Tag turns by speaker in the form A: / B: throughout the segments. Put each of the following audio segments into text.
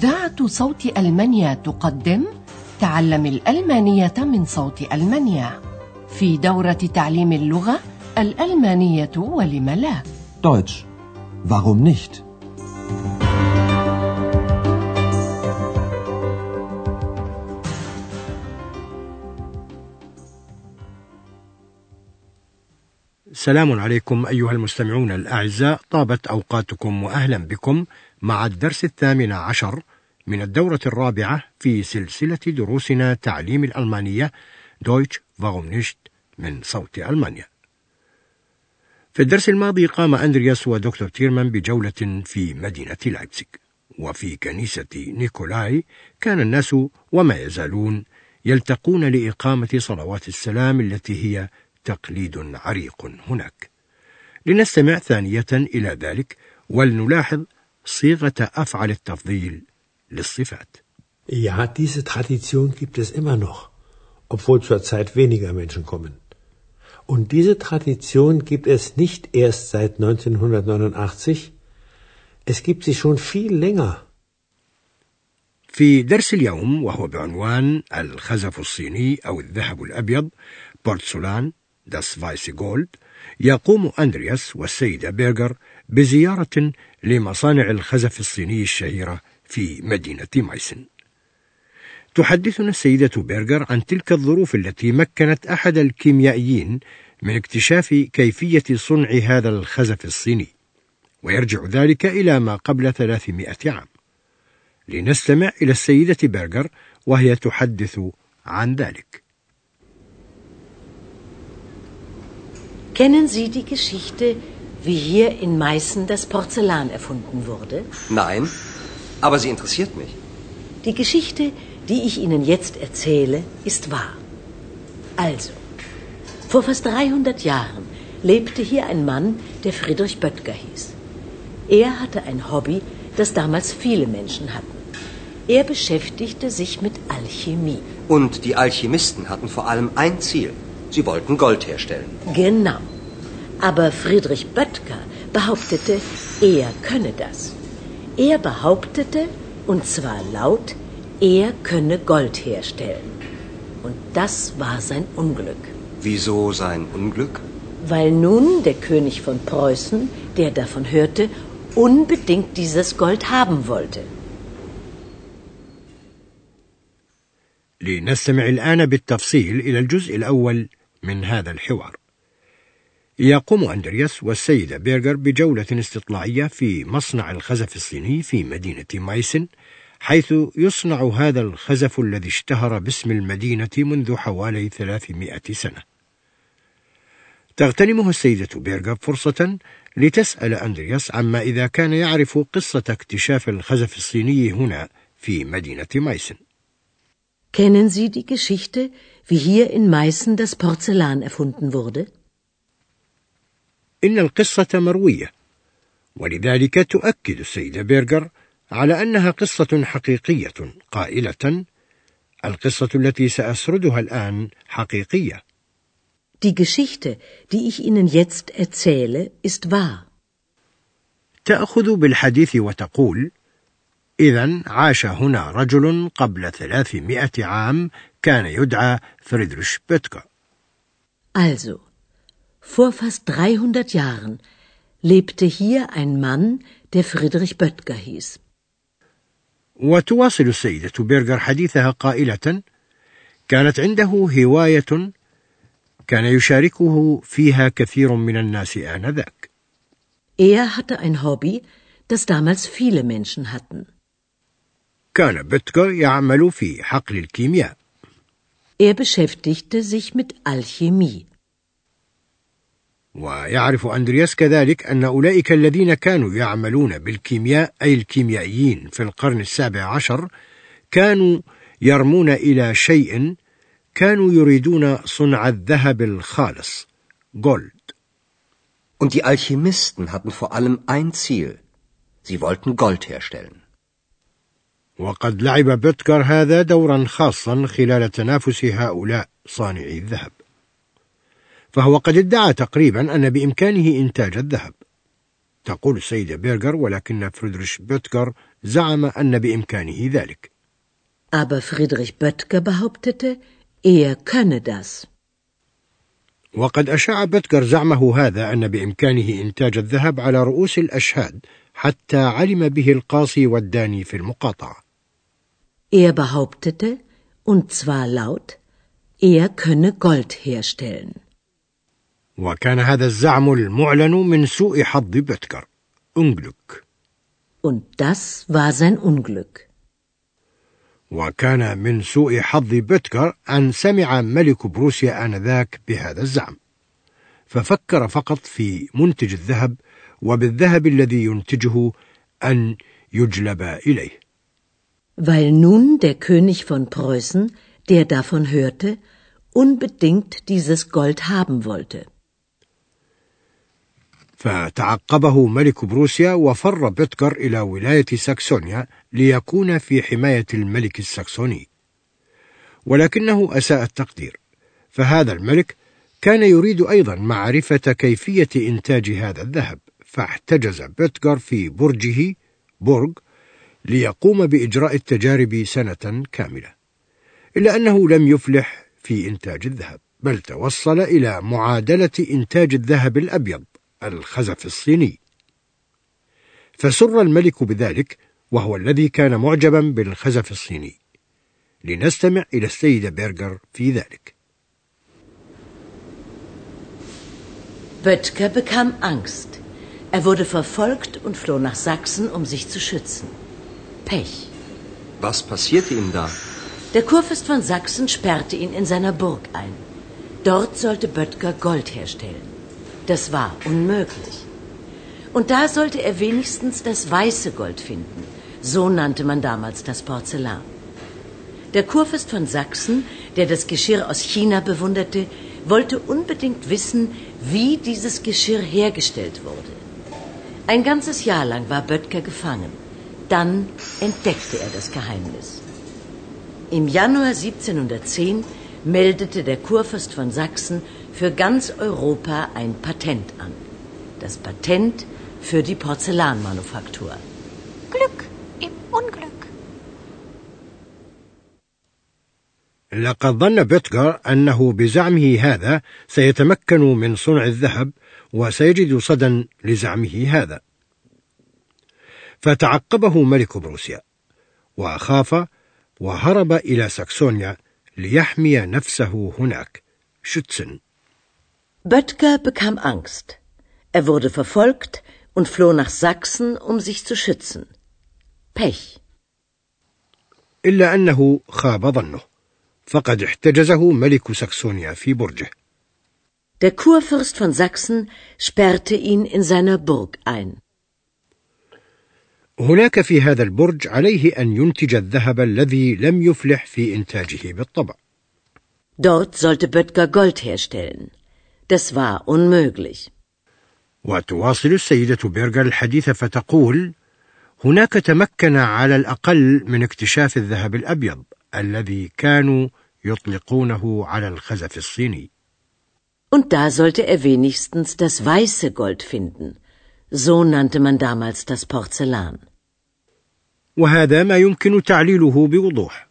A: إذاعة صوت ألمانيا تقدم تعلم الألمانية من صوت ألمانيا في دورة تعليم اللغة الألمانية ولم لا
B: Deutsch. Warum nicht?
C: سلام عليكم أيها المستمعون الأعزاء طابت أوقاتكم وأهلا بكم مع الدرس الثامن عشر من الدورة الرابعة في سلسلة دروسنا تعليم الألمانية Deutsch nicht من صوت ألمانيا. في الدرس الماضي قام أندرياس ودكتور تيرمان بجولة في مدينة لايبزيغ. وفي كنيسة نيكولاي كان الناس وما يزالون يلتقون لإقامة صلوات السلام التي هي تقليد عريق هناك. لنستمع ثانية إلى ذلك ولنلاحظ صيغة أفعل التفضيل للصفات
D: Ja, diese Tradition gibt es immer noch, obwohl zurzeit weniger Menschen kommen. Und diese Tradition gibt es nicht erst seit 1989, es gibt sie schon viel länger.
C: في درس اليوم وهو بعنوان الخزف الصيني أو الذهب الأبيض بورتسولان das weiße Gold يقوم أندرياس والسيدة بيرغر بزيارة لمصانع الخزف الصيني الشهيرة في مدينة مايسن. تحدثنا السيدة بيرغر عن تلك الظروف التي مكنت أحد الكيميائيين من اكتشاف كيفية صنع هذا الخزف الصيني ويرجع ذلك إلى ما قبل ثلاثمائة عام. لنستمع إلى السيدة بيرغر وهي تحدث عن ذلك.
E: Kennen Sie die Geschichte, wie hier in Meißen das Porzellan erfunden wurde?
F: Nein, aber sie interessiert mich.
E: Die Geschichte, die ich Ihnen jetzt erzähle, ist wahr. Also, vor fast 300 Jahren lebte hier ein Mann, der Friedrich Böttger hieß. Er hatte ein Hobby, das damals viele Menschen hatten. Er beschäftigte sich mit Alchemie.
F: Und die Alchemisten hatten vor allem ein Ziel. Sie wollten Gold herstellen.
E: Genau. Aber Friedrich Böttger behauptete, er könne das. Er behauptete, und zwar laut, er könne Gold herstellen. Und das war sein Unglück.
F: Wieso sein Unglück?
E: Weil nun der König von Preußen, der davon hörte, unbedingt dieses Gold haben wollte.
C: لنستمع الآن بالتفصيل إلى الجزء الأول من هذا الحوار. يقوم أندرياس والسيدة بيرغر بجولة استطلاعية في مصنع الخزف الصيني في مدينة مايسن حيث يصنع هذا الخزف الذي اشتهر باسم المدينة منذ حوالي 300 سنة. تغتنمه السيدة بيرغر فرصة لتسأل أندرياس عما إذا كان يعرف قصة اكتشاف الخزف الصيني هنا في مدينة مايسن.
E: Kennen Sie die Geschichte, wie hier in Meißen das Porzellan erfunden wurde?
C: إن القصة مروية. ولذلك تؤكد السيدة بيرغر على أنها قصة حقيقية قائلة. القصة التي سأسردها الآن حقيقية.
E: Die Geschichte, die ich Ihnen jetzt erzähle, ist wahr.
C: تأخذ بالحديث وتقول إذا عاش هنا رجل قبل ثلاثمائة عام كان يدعى فريدريش بيتكا.
E: Also, vor fast 300 Jahren lebte hier ein Mann, der Friedrich Böttger hieß.
C: وتواصل السيدة بيرغر حديثها قائلة كانت عنده هواية كان يشاركه فيها كثير من الناس آنذاك
E: Er hatte ein Hobby, das damals viele Menschen hatten.
C: كان بيتكر يعمل في حقل الكيمياء
E: Er beschäftigte sich mit Alchemie.
C: ويعرف أندرياس كذلك أن أولئك الذين كانوا يعملون بالكيمياء أي الكيميائيين في القرن السابع عشر كانوا يرمون إلى شيء كانوا يريدون صنع الذهب الخالص Gold
F: Und die Alchemisten hatten vor allem ein Ziel. Sie wollten Gold herstellen.
C: وقد لعب بيتكر هذا دورا خاصا خلال تنافس هؤلاء صانعي الذهب فهو قد ادعى تقريبا أن بإمكانه إنتاج الذهب تقول السيدة بيرغر ولكن فريدريش بوتغر زعم أن بإمكانه ذلك
E: Aber Friedrich Böttger behauptete, er könne das.
C: وقد أشاع بوتغر زعمه هذا أن بإمكانه إنتاج الذهب على رؤوس الأشهاد حتى علم به القاصي والداني في المقاطعة
E: Er behauptete, und zwar laut, er könne Gold herstellen.
C: وكان هذا الزعم المعلن من سوء حظ بوتغر Unglück
E: Und das war sein Unglück.
C: وكان من سوء حظ بوتغر أن سمع ملك بروسيا آنذاك بهذا الزعم ففكر فقط في منتج الذهب وبالذهب الذي ينتجه أن يجلب إليه
E: Weil nun der König von Preußen, der davon hörte, unbedingt dieses Gold haben wollte.
C: فتعقبه ملك بروسيا وفر بتكر إلى ولاية ساكسونيا ليكون في حماية الملك الساكسوني. ولكنه أساء التقدير. فهذا الملك كان يريد أيضا معرفة كيفية إنتاج هذا الذهب فاحتجز بتكر في برجه برج ليقوم بإجراء التجارب سنة كاملة إلا أنه لم يفلح في إنتاج الذهب بل توصل إلى معادلة إنتاج الذهب الأبيض. الخزف الصيني فسر الملك بذلك وهو الذي كان معجبا بالخزف الصيني لنستمع إلى السيدة بيرجر في ذلك
E: Böttger bekam Angst. Er wurde verfolgt und floh nach Sachsen, um sich zu schützen. Pech.
F: Was passierte ihm da?
E: Der Kurfürst von Sachsen sperrte ihn in seiner Burg ein. Dort sollte Böttger Gold herstellen. Das war unmöglich. Und da sollte er wenigstens das weiße Gold finden. So nannte man damals das Porzellan. Der Kurfürst von Sachsen, der das Geschirr aus China bewunderte, wollte unbedingt wissen, wie dieses Geschirr hergestellt wurde. Ein ganzes Jahr lang war Böttger gefangen. Dann entdeckte er das Geheimnis. Im Januar 1710 meldete der Kurfürst von Sachsen für ganz Europa ein Patent an. Das Patent für die Porzellanmanufaktur.
G: Glück im Unglück.
C: لقد ظن بيتغر أنه بزعمه هذا سيتمكن من صنع الذهب وسيجد صدى لزعمه هذا فتعقبه ملك بروسيا وخاف وهرب إلى ساكسونيا ليحمي نفسه هناك شوتسن
E: Böttger bekam Angst. Er wurde verfolgt und floh nach Sachsen, um sich zu schützen. Pech.
C: إلا أنه خاب ظنه فقد احتجزه ملك ساكسونيا في برجه
E: Der Kurfürst von Sachsen sperrte ihn in seiner Burg ein.
C: هناك في هذا البرج عليه أن ينتج الذهب الذي لم يفلح في إنتاجه بالطبع
E: Dort sollte Böttger Gold herstellen. Das war unmöglich.
C: وتواصل السيدة بيرجر الحديث فتقول هناك تمكن على الأقل من اكتشاف الذهب الأبيض الذي كانوا يطلقونه على الخزف الصيني
E: Und da sollte er wenigstens das weiße Gold finden. So nannte man damals das Porzellan.
C: وهذا ما يمكن تعليله بوضوح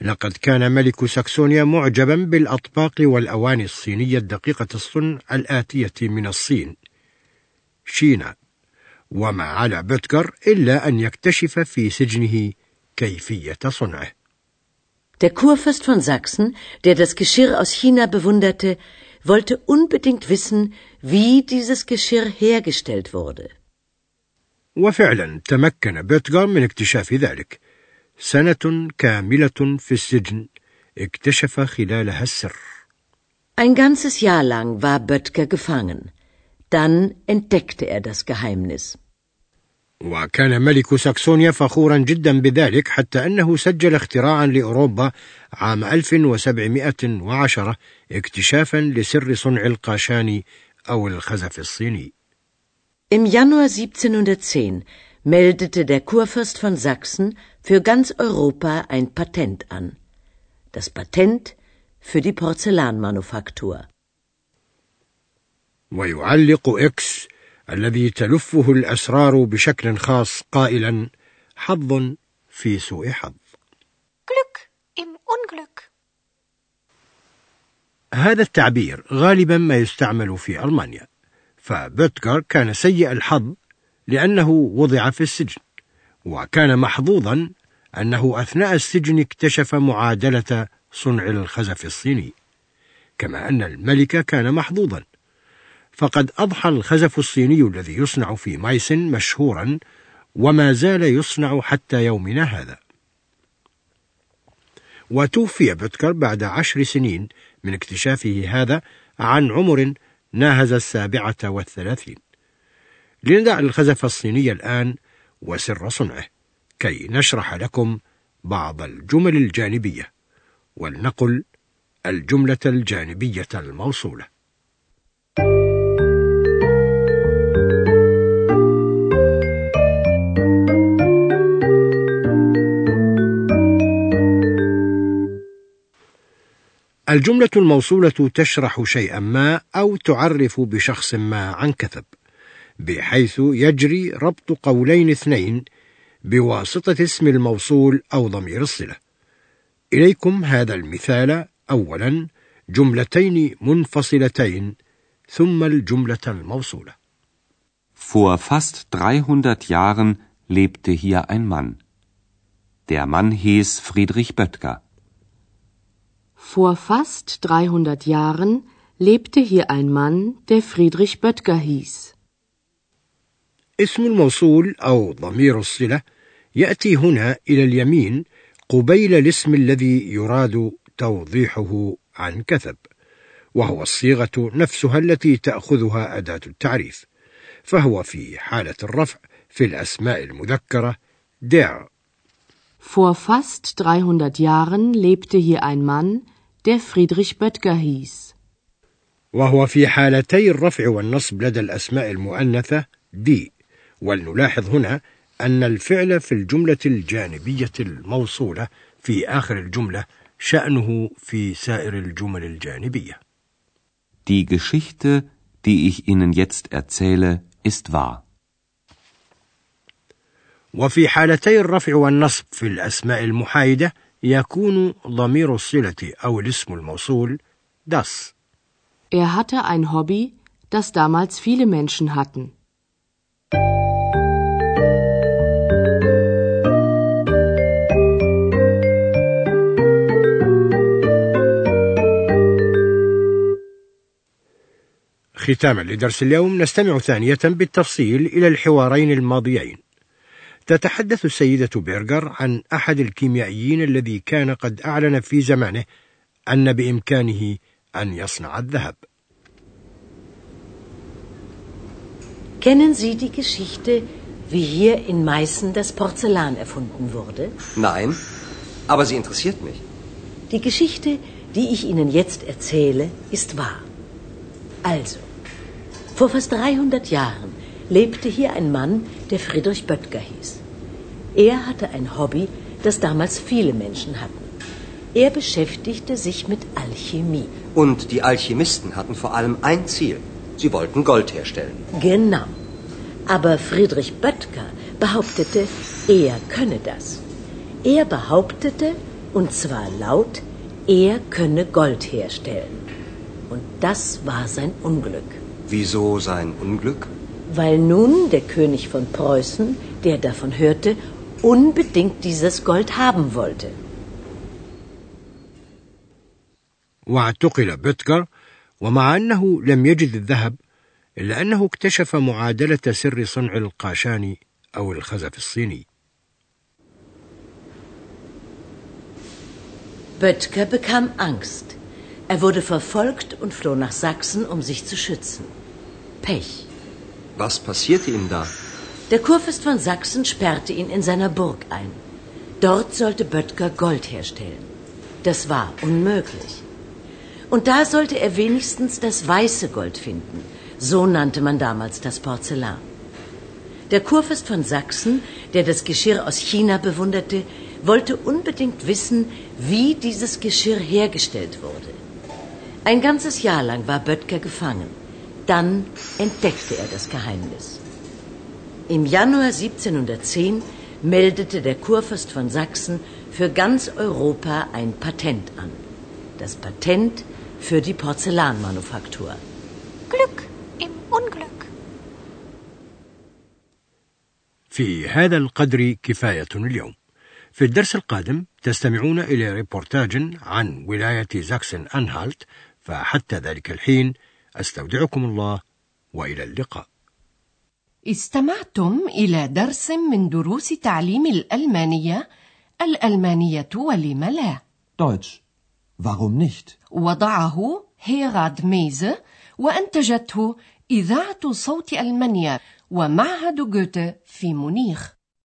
C: لقد كان ملك ساكسونيا معجبا بالأطباق والأواني الصينية الدقيقة الصنع الآتية من الصين شينا. وما على بوتكر إلا أن يكتشف في سجنه كيفية صنعه.
E: Der Kurfürst von Sachsen, der das Geschirr aus China bewunderte, wollte unbedingt wissen, wie dieses Geschirr hergestellt wurde.
C: وفعلا تمكن بوتغر من اكتشاف ذلك. سنة كاملة في السجن اكتشف خلالها السر
E: Ein ganzes Jahr lang war Böttger gefangen. Dann entdeckte er das Geheimnis.
C: وكان ملك ساكسونيا فخورا جدا بذلك حتى أنه سجل اختراعا لأوروبا عام 1710 اكتشافا لسر صنع القاشان أو الخزف الصيني
E: Im Januar 1710 meldete der Kurfürst von Sachsen für ganz Europa ein Patent an. Das Patent für die Porzellanmanufaktur.
C: ويعلق إكس الذي تلفه الأسرار بشكل خاص قائلا حظ في سوء حظ
G: Glück im Unglück.
C: هذا التعبير غالبا ما يستعمل في ألمانيا فبوتكر كان سيء الحظ لأنه وضع في السجن وكان محظوظا أنه أثناء السجن اكتشف معادلة صنع الخزف الصيني. كما أن الملك كان محظوظا. فقد أضحى الخزف الصيني الذي يصنع في مايسن مشهورا وما زال يصنع حتى يومنا هذا. وتوفي بوتكر بعد عشر سنين من اكتشافه هذا عن عمر ناهز السابعة والثلاثين. لندع الخزف الصيني الآن وسر صنعه كي نشرح لكم بعض الجمل الجانبية ولنقل الجملة الجانبية الموصولة. الجملة الموصولة تشرح شيئا ما أو تعرف بشخص ما عن كثب. بحيث يجري ربط قولين اثنين بواسطة اسم الموصول أو ضمير الصلة إليكم هذا المثال أولا جملتين منفصلتين ثم الجملة الموصولة
H: Vor fast 300 Jahren lebte hier ein Mann. Der Mann hieß Friedrich Böttger.
I: Vor fast 300 Jahren lebte hier ein Mann, der Friedrich Böttger hieß.
C: اسم الموصول أو ضمير الصلة يأتي هنا إلى اليمين قبيل الاسم الذي يراد توضيحه عن كثب وهو الصيغة نفسها التي تأخذها أداة التعريف فهو في حالة الرفع في الأسماء المذكرة der
I: Vor fast 300 Jahren lebte hier ein Mann, der Friedrich Böttger hieß.
C: وهو في حالتي الرفع والنصب لدى الأسماء المؤنثة دي ولنلاحظ هنا أن الفعل في الجملة الجانبية الموصولة في آخر الجملة شأنه في سائر الجمل الجانبية.
H: Die Geschichte, die ich Ihnen jetzt erzähle, ist wahr.
C: وفي حالتي الرفع والنصب في الأسماء المحايدة يكون ضمير الصلة أو الاسم الموصول das.
I: Er hatte ein Hobby, das damals viele Menschen hatten.
C: ختاما لدرس اليوم نستمع ثانية بالتفصيل إلى الحوارين الماضيين. تتحدث السيدة بيرغر عن أحد الكيميائيين الذي كان قد أعلن في زمانه أن بإمكانه أن يصنع الذهب.
E: Kennen Sie die Geschichte, wie hier in Meißen das Porzellan erfunden wurde?
F: Nein, aber sie interessiert mich.
E: Die Geschichte, die ich Ihnen jetzt erzähle, ist wahr. Also, vor fast 300 Jahren lebte hier ein Mann, der Friedrich Böttger hieß. Er hatte ein Hobby, das damals viele Menschen hatten. Er beschäftigte sich mit Alchemie.
F: Und die Alchemisten hatten vor allem ein Ziel. Sie wollten Gold herstellen.
E: Genau. Aber Friedrich Böttger behauptete, er könne das. Er behauptete, und zwar laut, er könne Gold herstellen. Und das war sein Unglück.
F: Wieso sein Unglück?
E: Weil nun der König von Preußen, der davon hörte, unbedingt dieses Gold haben wollte.
C: واعتقل بوتكر ومع أنه لم يجد الذهب إلا أنه اكتشف معادلة سر صنع القاشان أو الخزف الصيني
E: Böttger bekam Angst. Er wurde verfolgt und floh nach Sachsen, um sich zu schützen. Pech.
F: Was passierte ihm da?
E: Der Kurfürst von Sachsen sperrte ihn in seiner Burg ein. Dort sollte Böttger Gold herstellen. Das war unmöglich. Und da sollte er wenigstens das weiße Gold finden. So nannte man damals das Porzellan. Der Kurfürst von Sachsen, der das Geschirr aus China bewunderte, wollte unbedingt wissen, wie dieses Geschirr hergestellt wurde. Ein ganzes Jahr lang war Böttger gefangen. dann entdeckte er das Geheimnis. Im Januar 1710 meldete der Kurfürst von Sachsen für ganz Europa ein Patent an. Das Patent für die Porzellanmanufaktur.
G: Glück im Unglück.
C: في هذا القدر كفاية اليوم. في الدرس القادم تستمعون إلى ريبورتاج عن ولاية زاكسن أنهالت فحتى ذلك الحين أستودعكم الله وإلى اللقاء.
A: استمعتم إلى درس من دروس تعليم الألمانية الألمانية ولم لا
B: Deutsch. Warum nicht?
A: وضعه هيراد ميزه وأنتجته إذاعة صوت ألمانيا ومعهد جوته في مونيخ